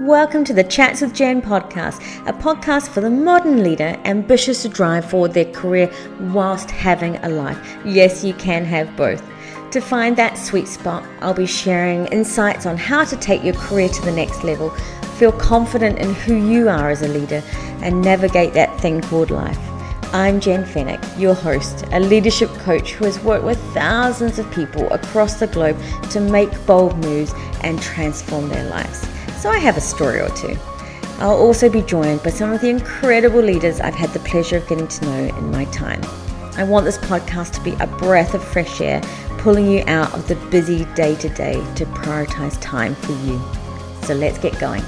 Welcome to the Chats with Jen podcast, a podcast for the modern leader ambitious to drive forward their career whilst having a life. Yes, you can have both. To find that sweet spot, I'll be sharing insights on how to take your career to the next level, feel confident in who you are as a leader, and navigate that thing called life. I'm Jen Fennick, your host, a leadership coach who has worked with thousands of people across the globe to make bold moves and transform their lives so I have a story or two. I'll also be joined by some of the incredible leaders I've had the pleasure of getting to know in my time. I want this podcast to be a breath of fresh air, pulling you out of the busy day to day to prioritize time for you. So let's get going.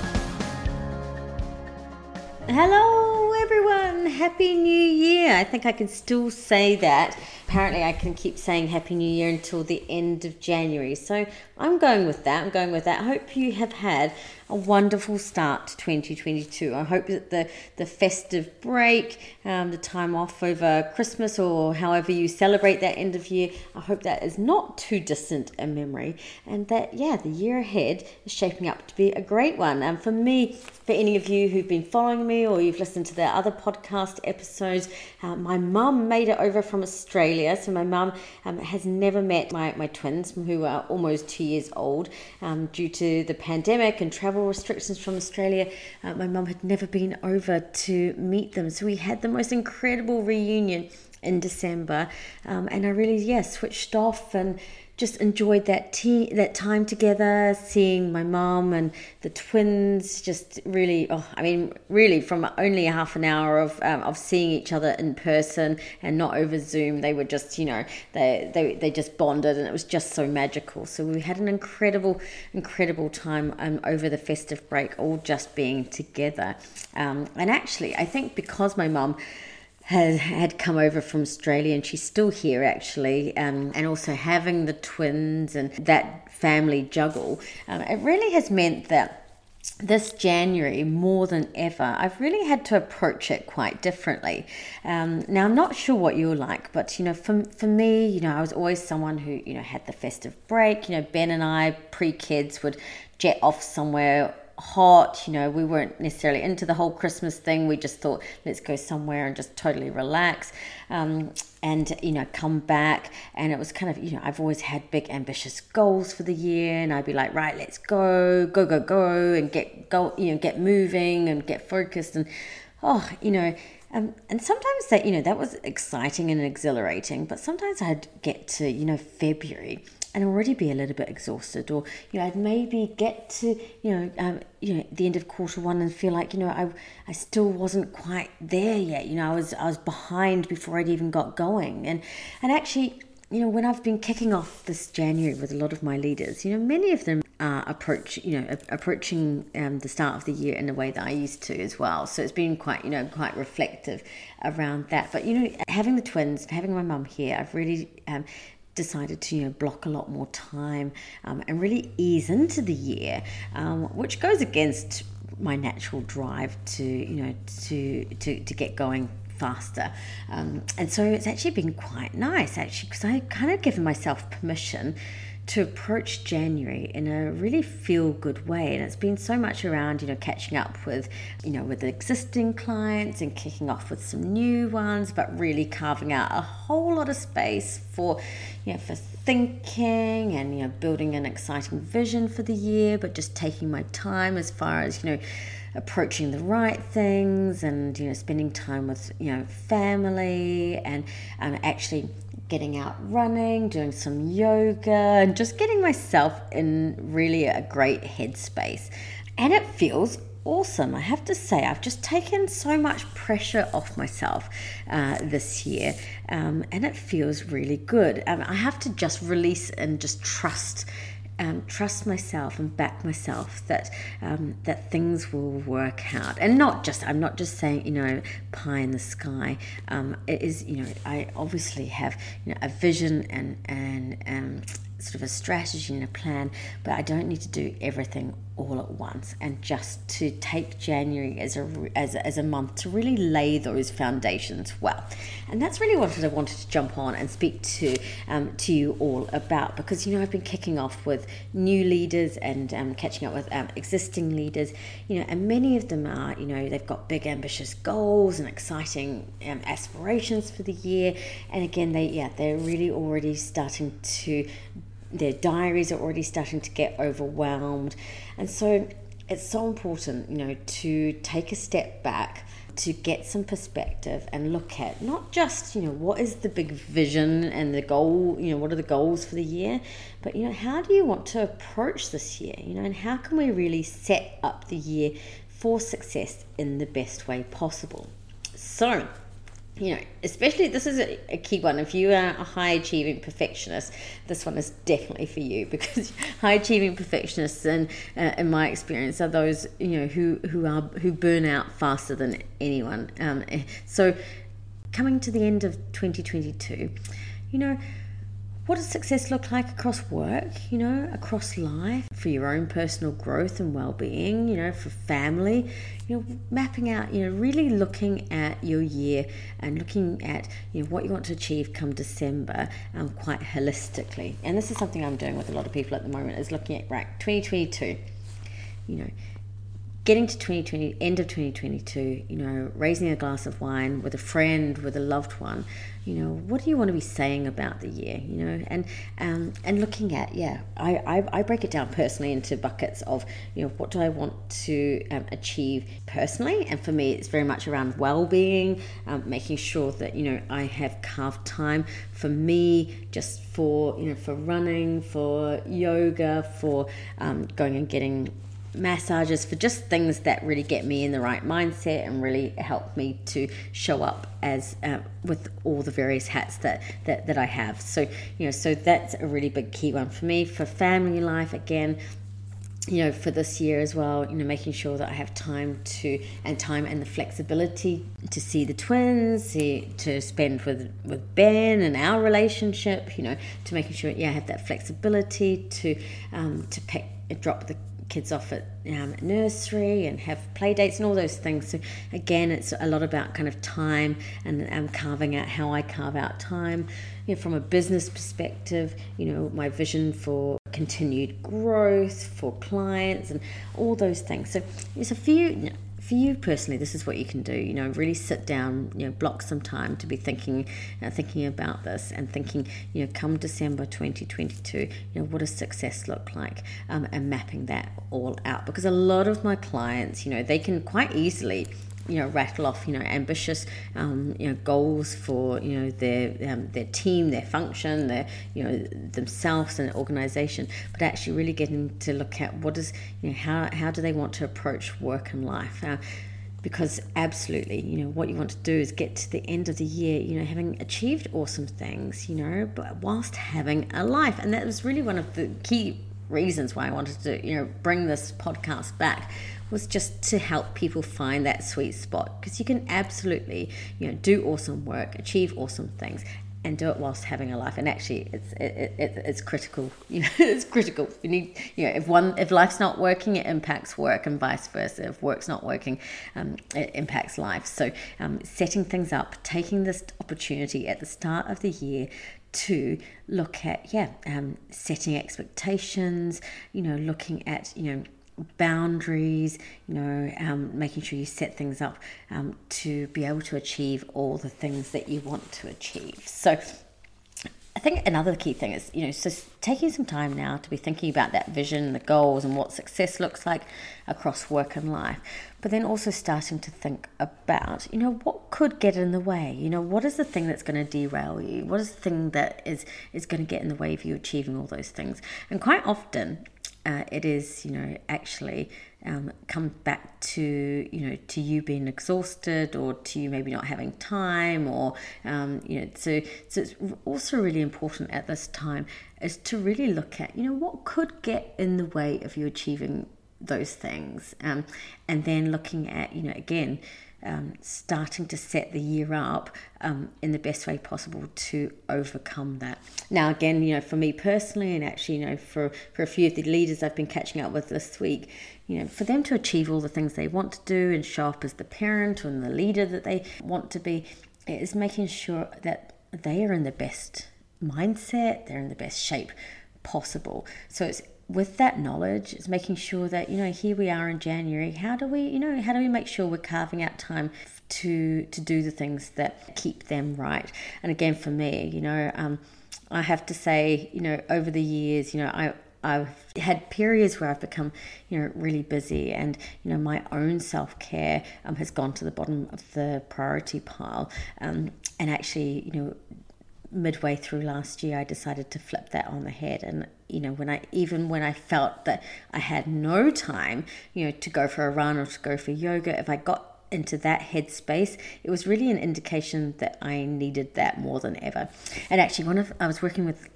Hello, everyone. Happy New Year. I think I can still say that apparently I can keep saying Happy New Year until the end of January. So I'm going with that. I'm going with that. I hope you have had a wonderful start to 2022. I hope that the, the festive break, um, the time off over Christmas or however you celebrate that end of year, I hope that is not too distant a memory and that, yeah, the year ahead is shaping up to be a great one. And for me, for any of you who've been following me or you've listened to the other podcast episodes, uh, my mum made it over from Australia. So my mum um, has never met my, my twins, who are almost two years old. Um, due to the pandemic and travel restrictions from Australia, uh, my mum had never been over to meet them. So we had the most incredible reunion in December. Um, and I really, yeah, switched off and just enjoyed that tea, that time together, seeing my mom and the twins. Just really, oh, I mean, really, from only a half an hour of um, of seeing each other in person and not over Zoom, they were just, you know, they they they just bonded, and it was just so magical. So we had an incredible, incredible time um, over the festive break, all just being together. Um, and actually, I think because my mom had had come over from Australia and she's still here actually, um, and also having the twins and that family juggle, um, it really has meant that this January, more than ever, I've really had to approach it quite differently. Um, now, I'm not sure what you're like, but you know, for, for me, you know, I was always someone who, you know, had the festive break. You know, Ben and I, pre kids, would jet off somewhere hot. You know, we weren't necessarily into the whole Christmas thing. We just thought, let's go somewhere and just totally relax. Um, and you know come back and it was kind of you know i've always had big ambitious goals for the year and i'd be like right let's go go go go and get go you know get moving and get focused and oh you know um, and sometimes that you know that was exciting and exhilarating but sometimes i'd get to you know february and already be a little bit exhausted or you know I'd maybe get to you know um, you know the end of quarter one and feel like you know I I still wasn't quite there yet. You know I was I was behind before I'd even got going. And and actually you know when I've been kicking off this January with a lot of my leaders you know many of them are approach you know approaching um, the start of the year in a way that I used to as well. So it's been quite you know quite reflective around that. But you know having the twins having my mum here I've really um, decided to you know block a lot more time um, and really ease into the year, um, which goes against my natural drive to you know to to to get going faster. Um, and so it's actually been quite nice actually because I kind of given myself permission to approach January in a really feel good way. And it's been so much around, you know, catching up with, you know, with existing clients and kicking off with some new ones, but really carving out a whole lot of space for, you know, for thinking and, you know, building an exciting vision for the year, but just taking my time as far as, you know, approaching the right things and you know spending time with you know family and actually getting out running, doing some yoga, and just getting myself in really a great headspace. And it feels awesome. I have to say, I've just taken so much pressure off myself uh, this year, um, and it feels really good. Um, I have to just release and just trust um, trust myself and back myself that um, that things will work out, and not just I'm not just saying you know pie in the sky. Um, it is you know I obviously have you know a vision and and um, sort of a strategy and a plan, but I don't need to do everything all at once. And just to take January as a, as as a month to really lay those foundations well. And that's really what I wanted to jump on and speak to um, to you all about because you know I've been kicking off with new leaders and um, catching up with um, existing leaders, you know, and many of them are you know they've got big ambitious goals and exciting um, aspirations for the year, and again they yeah they're really already starting to their diaries are already starting to get overwhelmed. And so it's so important, you know, to take a step back to get some perspective and look at not just you know what is the big vision and the goal you know what are the goals for the year but you know how do you want to approach this year you know and how can we really set up the year for success in the best way possible so you know, especially this is a, a, key one. If you are a high achieving perfectionist, this one is definitely for you because high achieving perfectionists, and uh, in my experience, are those you know who who are who burn out faster than anyone. Um, eh, so, coming to the end of 2022, you know what does success look like across work, you know, across life, for your own personal growth and well being, you know, for family, you know, mapping out, you know, really looking at your year and looking at, you know, what you want to achieve come December um, quite holistically. And this is something I'm doing with a lot of people at the moment is looking at, right, 2022, you know, getting to 2020 end of 2022 you know raising a glass of wine with a friend with a loved one you know what do you want to be saying about the year you know? And um, and looking at yeah I, I, I break it down personally into buckets of you know what do i want to um, achieve personally? And for me it's very much around well-being um, making sure that you know i have carved time for me just for you know for running for yoga for um, going and getting massages for just things that really get me in the right mindset and really help me to show up as uh, with all the various hats that, that that I have. So you know, so that's a really big key one for me. For family life, again, you know, for this year as well, you know, making sure that I have time to and time and the flexibility to see the twins, see, to spend with with Ben and our relationship, you know, to making sure yeah I have that flexibility to um, to pick drop the kids off at um, nursery and have play dates and all those things. So again, it's a lot about kind of time and um, carving out how I carve out time. You know, from a business perspective, you know, my vision for continued growth for clients and all those things. So there's a few for you personally, this is what you can do. You know, really sit down, you know, block some time to be thinking, uh, thinking about this, and thinking, you know, come December 2022, you know, what does success look like, um, and mapping that all out. Because a lot of my clients, you know, they can quite easily you know rattle off you know ambitious um, you know goals for you know their um, their team their function their you know themselves and organization but actually really getting to look at what is you know how how do they want to approach work and life uh, because absolutely you know what you want to do is get to the end of the year you know having achieved awesome things you know but whilst having a life and that was really one of the key reasons why I wanted to you know bring this podcast back was just to help people find that sweet spot. Because you can absolutely you know do awesome work achieve awesome things and do it whilst having a life. And actually it's it, it, it's critical you know it's critical. You need you know if one if life's not working it impacts work and vice versa. If work's not working um, it impacts life. So um, setting things up taking this opportunity at the start of the year to look at yeah um, setting expectations you know looking at you know boundaries, you know, um, making sure you set things up um, to be able to achieve all the things that you want to achieve. So, I think another key thing is, you know, so taking some time now to be thinking about that vision, the goals, and what success looks like across work and life, but then also starting to think about, you know, what could get in the way? You know, what is the thing that's going to derail you? What is the thing that is is going to get in the way of you achieving all those things? And quite often, uh, it is, you know, actually um, come back to, you know, to you being exhausted or to you maybe not having time or, um, you know, so, so it's also really important at this time is to really look at, you know, what could get in the way of you achieving those things. Um, and then looking at, you know, again, um, starting to set the year up um, in the best way possible to overcome that. Now, again, you know, for me personally, and actually, you know, for, for a few of the leaders I've been catching up with this week, you know, for them to achieve all the things they want to do and show up as the parent and the leader that they want to be, is making sure that they are in the best mindset, they're in the best shape possible. So it's with that knowledge, it's making sure that, you know, here we are in January. How do we, you know, how do we make sure we're carving out time to to do the things that keep them right? And again, for me, you know, um, I have to say, you know, over the years, you know, I I've had periods where I've become, you know, really busy, and you know, my own self care um, has gone to the bottom of the priority pile. Um, and actually, you know, midway through last year, I decided to flip that on the head. And, you know, when I, even when I felt that I had no time, you know, to go for a run or to go for yoga, if I got into that headspace, it was really an indication that I needed that more than ever. And actually, one of, I was working with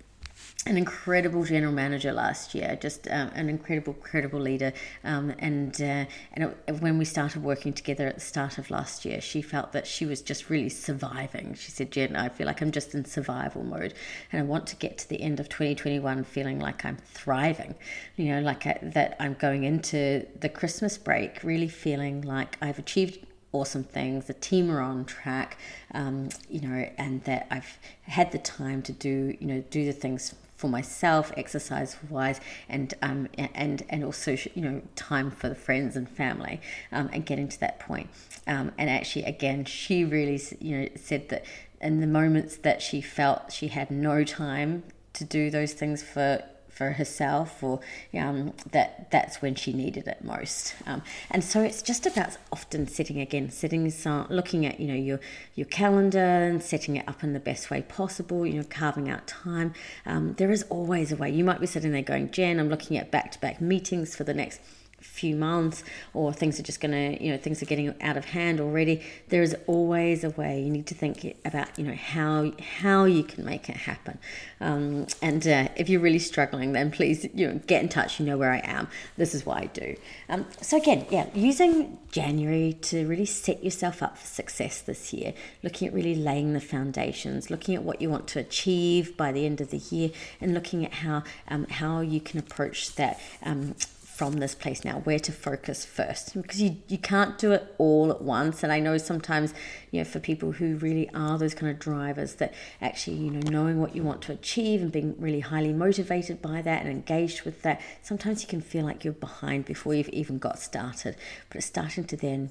an incredible general manager last year, just um, an incredible, credible leader. Um, and uh, and it, when we started working together at the start of last year, she felt that she was just really surviving. She said, "Jen, I feel like I'm just in survival mode, and I want to get to the end of 2021 feeling like I'm thriving. You know, like I, that I'm going into the Christmas break really feeling like I've achieved awesome things. The team are on track, um, you know, and that I've had the time to do, you know, do the things for myself, exercise wise, and um, and and also you know time for the friends and family, um, and getting to that point. Um, and actually, again, she really you know said that in the moments that she felt she had no time to do those things for for herself or um, that that's when she needed it most. Um, and so it's just about often sitting again sitting looking at you know your your calendar and setting it up in the best way possible you know carving out time. Um, there is always a way. You might be sitting there going jen i'm looking at back-to-back meetings for the next few months or things are just going to you know things are getting out of hand already there is always a way. You need to think about you know how how you can make it happen. Um, and uh, if you're really struggling then please you know get in touch. You know where i am. This is what i do. Um, so again yeah using january to really set yourself up for success this year looking at really laying the foundations looking at what you want to achieve by the end of the year and looking at how um, how you can approach that um, from this place now, where to focus first, because you, you can't do it all at once. And I know sometimes, you know, for people who really are those kind of drivers that actually, you know, knowing what you want to achieve and being really highly motivated by that and engaged with that, sometimes you can feel like you're behind before you've even got started. But it's starting to then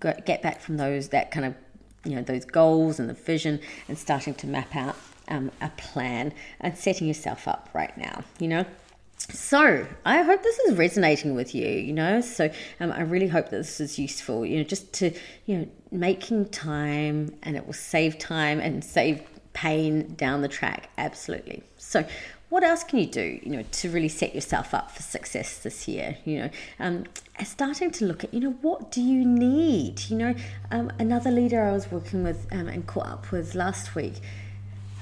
get back from those, that kind of, you know, those goals and the vision and starting to map out um, a plan and setting yourself up right now, you know. So, I hope this is resonating with you, you know. So, um, I really hope that this is useful, you know, just to, you know, making time and it will save time and save pain down the track. Absolutely. So, what else can you do, you know, to really set yourself up for success this year? You know, um, starting to look at, you know, what do you need? You know, um, another leader I was working with um, and caught up with last week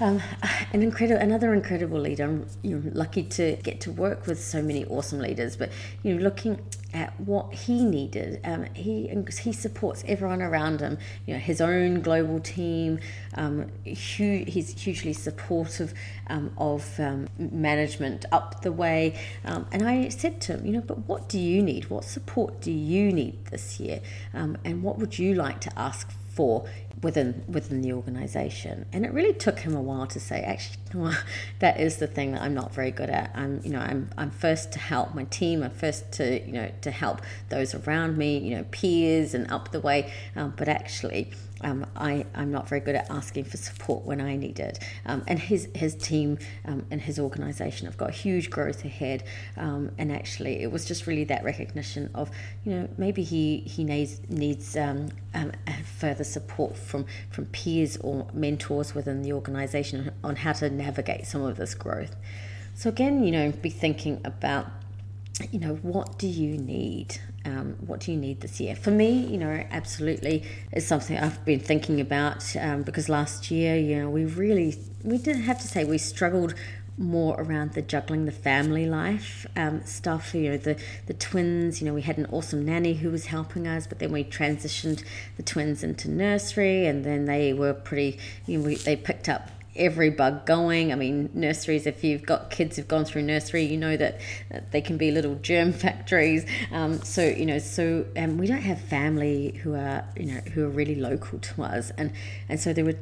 um, an incredible, another incredible leader. I'm you lucky to get to work with so many awesome leaders. But you know, looking at what he needed, um, he he supports everyone around him. You know, his own global team. Um, he's hugely supportive um, of um, management up the way. Um, and I said to him, you know, but what do you need? What support do you need this year? And what would you like to ask for within within the organization. And it really took him a while to say actually that is the thing that I'm not very good at. I'm you know I'm I'm first to help my team. I'm first to you know to help those around me you know peers and up the way. Um, but actually um, I, I'm not very good at asking for support when I need it. Um, and his, his team um, and his organization have got huge growth ahead. Um, and actually, it was just really that recognition of, you know, maybe he, he needs, needs um, um, further support from, from peers or mentors within the organization on how to navigate some of this growth. So, again, you know, be thinking about you know, what do you need? Um, what do you need this year? For me, you know, absolutely is something I've been thinking about um, because last year, you know, we really, we did have to say we struggled more around the juggling the family life um, stuff. You know, the the twins. You know, we had an awesome nanny who was helping us, but then we transitioned the twins into nursery, and then they were pretty. You know, we, they picked up every bug going. I mean, nurseries, if you've got kids who've gone through nursery, you know that, they can be little germ factories. Um, so, you know, so um, we don't have family who are, you know, who are really local to us. And, and so there were,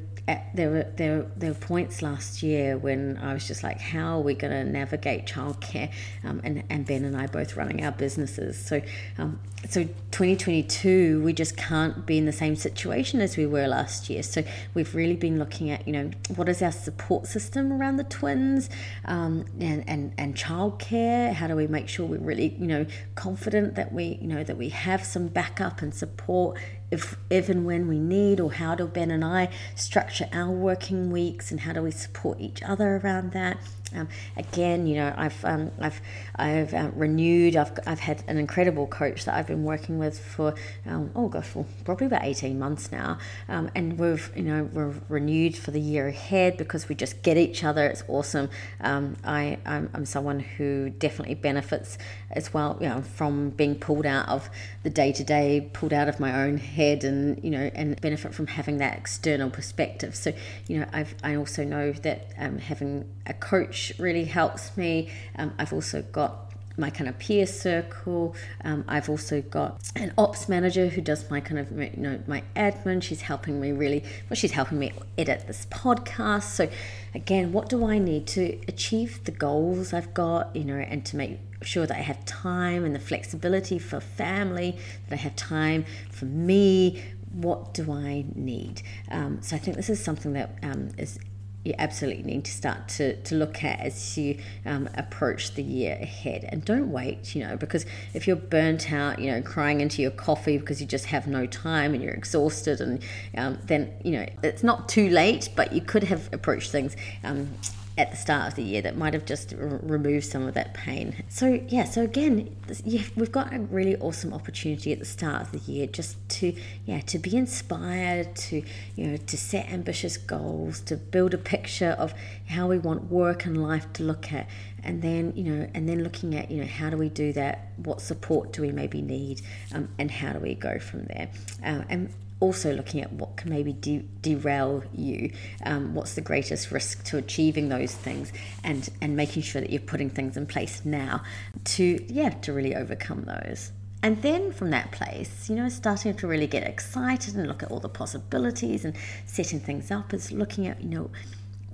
there were, there, there were points last year when I was just like, how are we going to navigate childcare? Um, and, and Ben and I both running our businesses. So, um, so 2022 we just can't be in the same situation as we were last year so we've really been looking at you know what is our support system around the twins um, and and and childcare how do we make sure we're really you know confident that we you know that we have some backup and support if if and when we need or how do Ben and I structure our working weeks and how do we support each other around that um, again, you know, I've um, I've I've uh, renewed. I've I've had an incredible coach that I've been working with for um, oh gosh, well, probably about eighteen months now, um, and we've you know we're renewed for the year ahead because we just get each other. It's awesome. Um, I I'm, I'm someone who definitely benefits as well, you know, from being pulled out of the day to day, pulled out of my own head, and you know, and benefit from having that external perspective. So you know, I've I also know that um, having a coach really helps me. Um, I've also got my kind of peer circle. Um, I've also got an ops manager who does my kind of you know my admin. She's helping me really. Well, she's helping me edit this podcast. So again, what do I need to achieve the goals I've got? You know, and to make sure that I have time and the flexibility for family. That I have time for me. What do I need? Um, so I think this is something that um, is you absolutely need to start to, to look at as you um, approach the year ahead. And don't wait, you know, because if you're burnt out, you know, crying into your coffee because you just have no time and you're exhausted, and um, then, you know, it's not too late, but you could have approached things um, at the start of the year that might have just r- removed some of that pain. So yeah, so again, yeah, we've got a really awesome opportunity at the start of the year just to yeah to be inspired, to you know to set ambitious goals, to build a picture of how we want work and life to look at, and then you know and then looking at you know how do we do that? What support do we maybe need, um, and how do we go from there? Um, and also looking at what can maybe de- derail you, um, what's the greatest risk to achieving those things, and and making sure that you're putting things in place now to yeah to really overcome those. And then from that place, you know, starting to really get excited and look at all the possibilities and setting things up is looking at you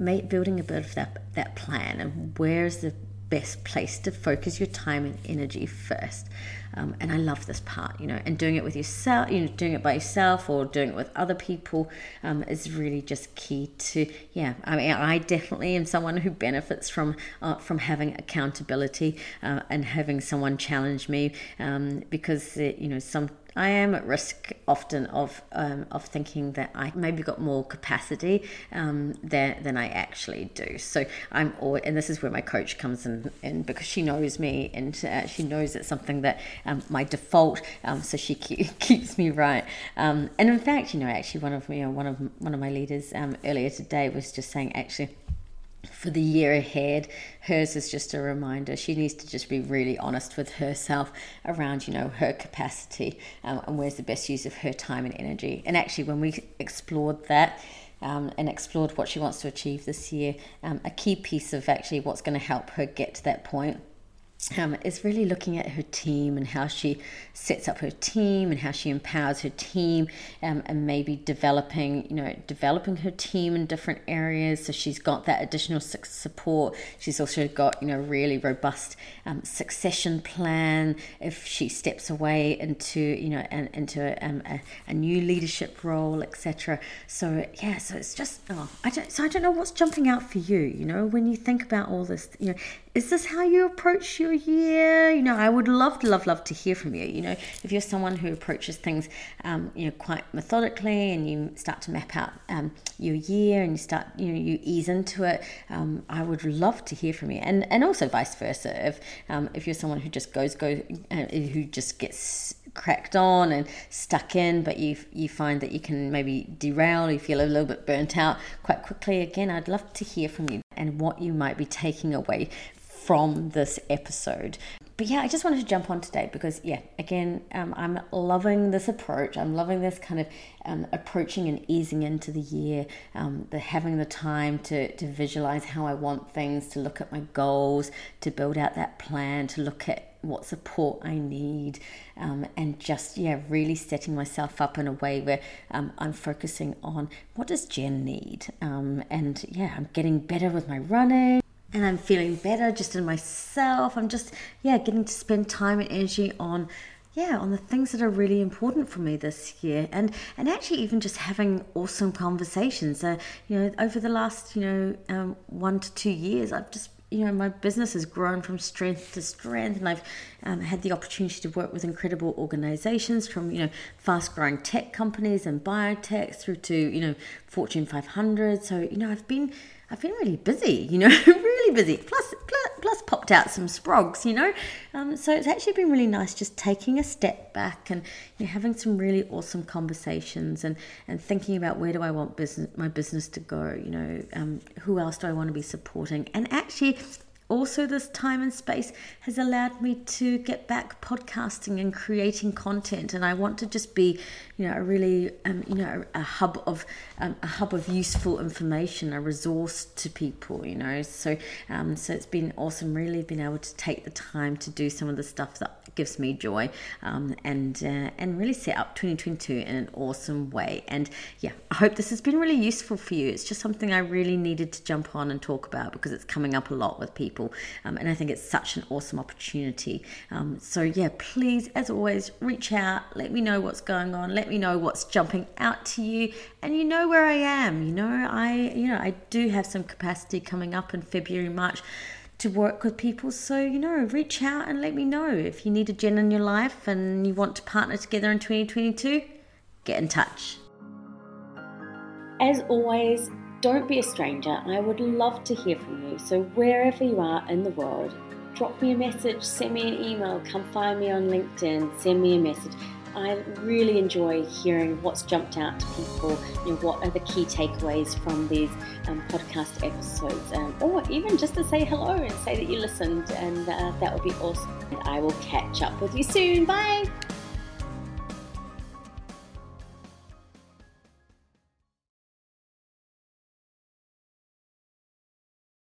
know, building a bit of that that plan and where's the best place to focus your time and energy first. Um, and I love this part, you know, and doing it with yourself, you know, doing it by yourself or doing it with other people um, is really just key to, yeah. I mean, I definitely am someone who benefits from uh, from having accountability uh, and having someone challenge me um, because, it, you know, some I am at risk often of um, of thinking that I maybe got more capacity um, than than I actually do. So I'm always, and this is where my coach comes in, in because she knows me and uh, she knows it's something that um, my default. Um, so she keep, keeps me right. Um, and in fact, you know, actually one of you know one of one of my leaders um, earlier today was just saying actually for the year ahead. Hers is just a reminder. She needs to just be really honest with herself around, you know, her capacity um, and where's the best use of her time and energy. And actually, when we explored that, um, and explored what she wants to achieve this year, um, a key piece of actually what's going to help her get to that point um, is really looking at her team and how she sets up her team and how she empowers her team um, and maybe developing you know developing her team in different areas. So she's got that additional support. She's also got you know really robust um, succession plan. If she steps away into you know an, into um, a, a, new leadership role etc so yeah so it's just oh I don't so I don't know what's jumping out for you you know when you think about all this you know is this how you approach your year? You know, I would love, love, love to hear from you. You know, if you're someone who approaches things, um, you know, quite methodically, and you start to map out um, your year, and you start, you know, you ease into it. Um, I would love to hear from you, and and also vice versa. If um, if you're someone who just goes go, uh, who just gets cracked on and stuck in, but you you find that you can maybe derail, you feel a little bit burnt out quite quickly. Again, I'd love to hear from you. and what you might be taking away from this episode. But yeah, I just wanted to jump on today because, yeah, again, um, I'm loving this approach. I'm loving this kind of um, approaching and easing into the year, um, the having the time to, to visualize how I want things, to look at my goals, to build out that plan, to look at what support I need, um, and just yeah, really setting myself up in a way where um, I'm focusing on what does Jen need, um, and yeah, I'm getting better with my running and I'm feeling better just in myself. I'm just, yeah, getting to spend time and energy on yeah on the things that are really important for me this year. And and actually even just having awesome conversations. Uh, you know over the last you know um, one to two years i've just you know my business has grown from strength to strength and i've um, had the opportunity to work with incredible organizations from you know fast growing tech companies and biotech through to you know fortune 500 so you know i've been I've been really busy, you know, really busy. Plus, plus, plus popped out some sprogs, you know. Um, so it's actually been really nice just taking a step back and you know, having some really awesome conversations and, and thinking about where do I want business my business to go, you know, um, who else do I want to be supporting, and actually also this time and space has allowed me to get back podcasting and creating content and i want to just be you know a really um, you know a, hub of um, a hub of useful information a resource to people you know. So um, so it's been awesome really being able to take the time to do some of the stuff that gives me joy um, and uh, and really set up 2022 in an awesome way and yeah i hope this has been really useful for you it's just something i really needed to jump on and talk about because it's coming up a lot with people. Um, and I think it's such an awesome opportunity. Um, so, yeah, please, as always, reach out, let me know what's going on, let me know what's jumping out to you. And you know where I am. You know, I, you know, I do have some capacity coming up in February, March to work with people. So, you know, reach out and let me know if you need a Jen in your life and you want to partner together in 2022, get in touch. As always, don't be a stranger. I would love to hear from you. So, wherever you are in the world, drop me a message, send me an email, come find me on LinkedIn, send me a message. I really enjoy hearing what's jumped out to people, you know, what are the key takeaways from these um, podcast episodes, um, or even just to say hello and say that you listened, and uh, that would be awesome. And I will catch up with you soon. Bye.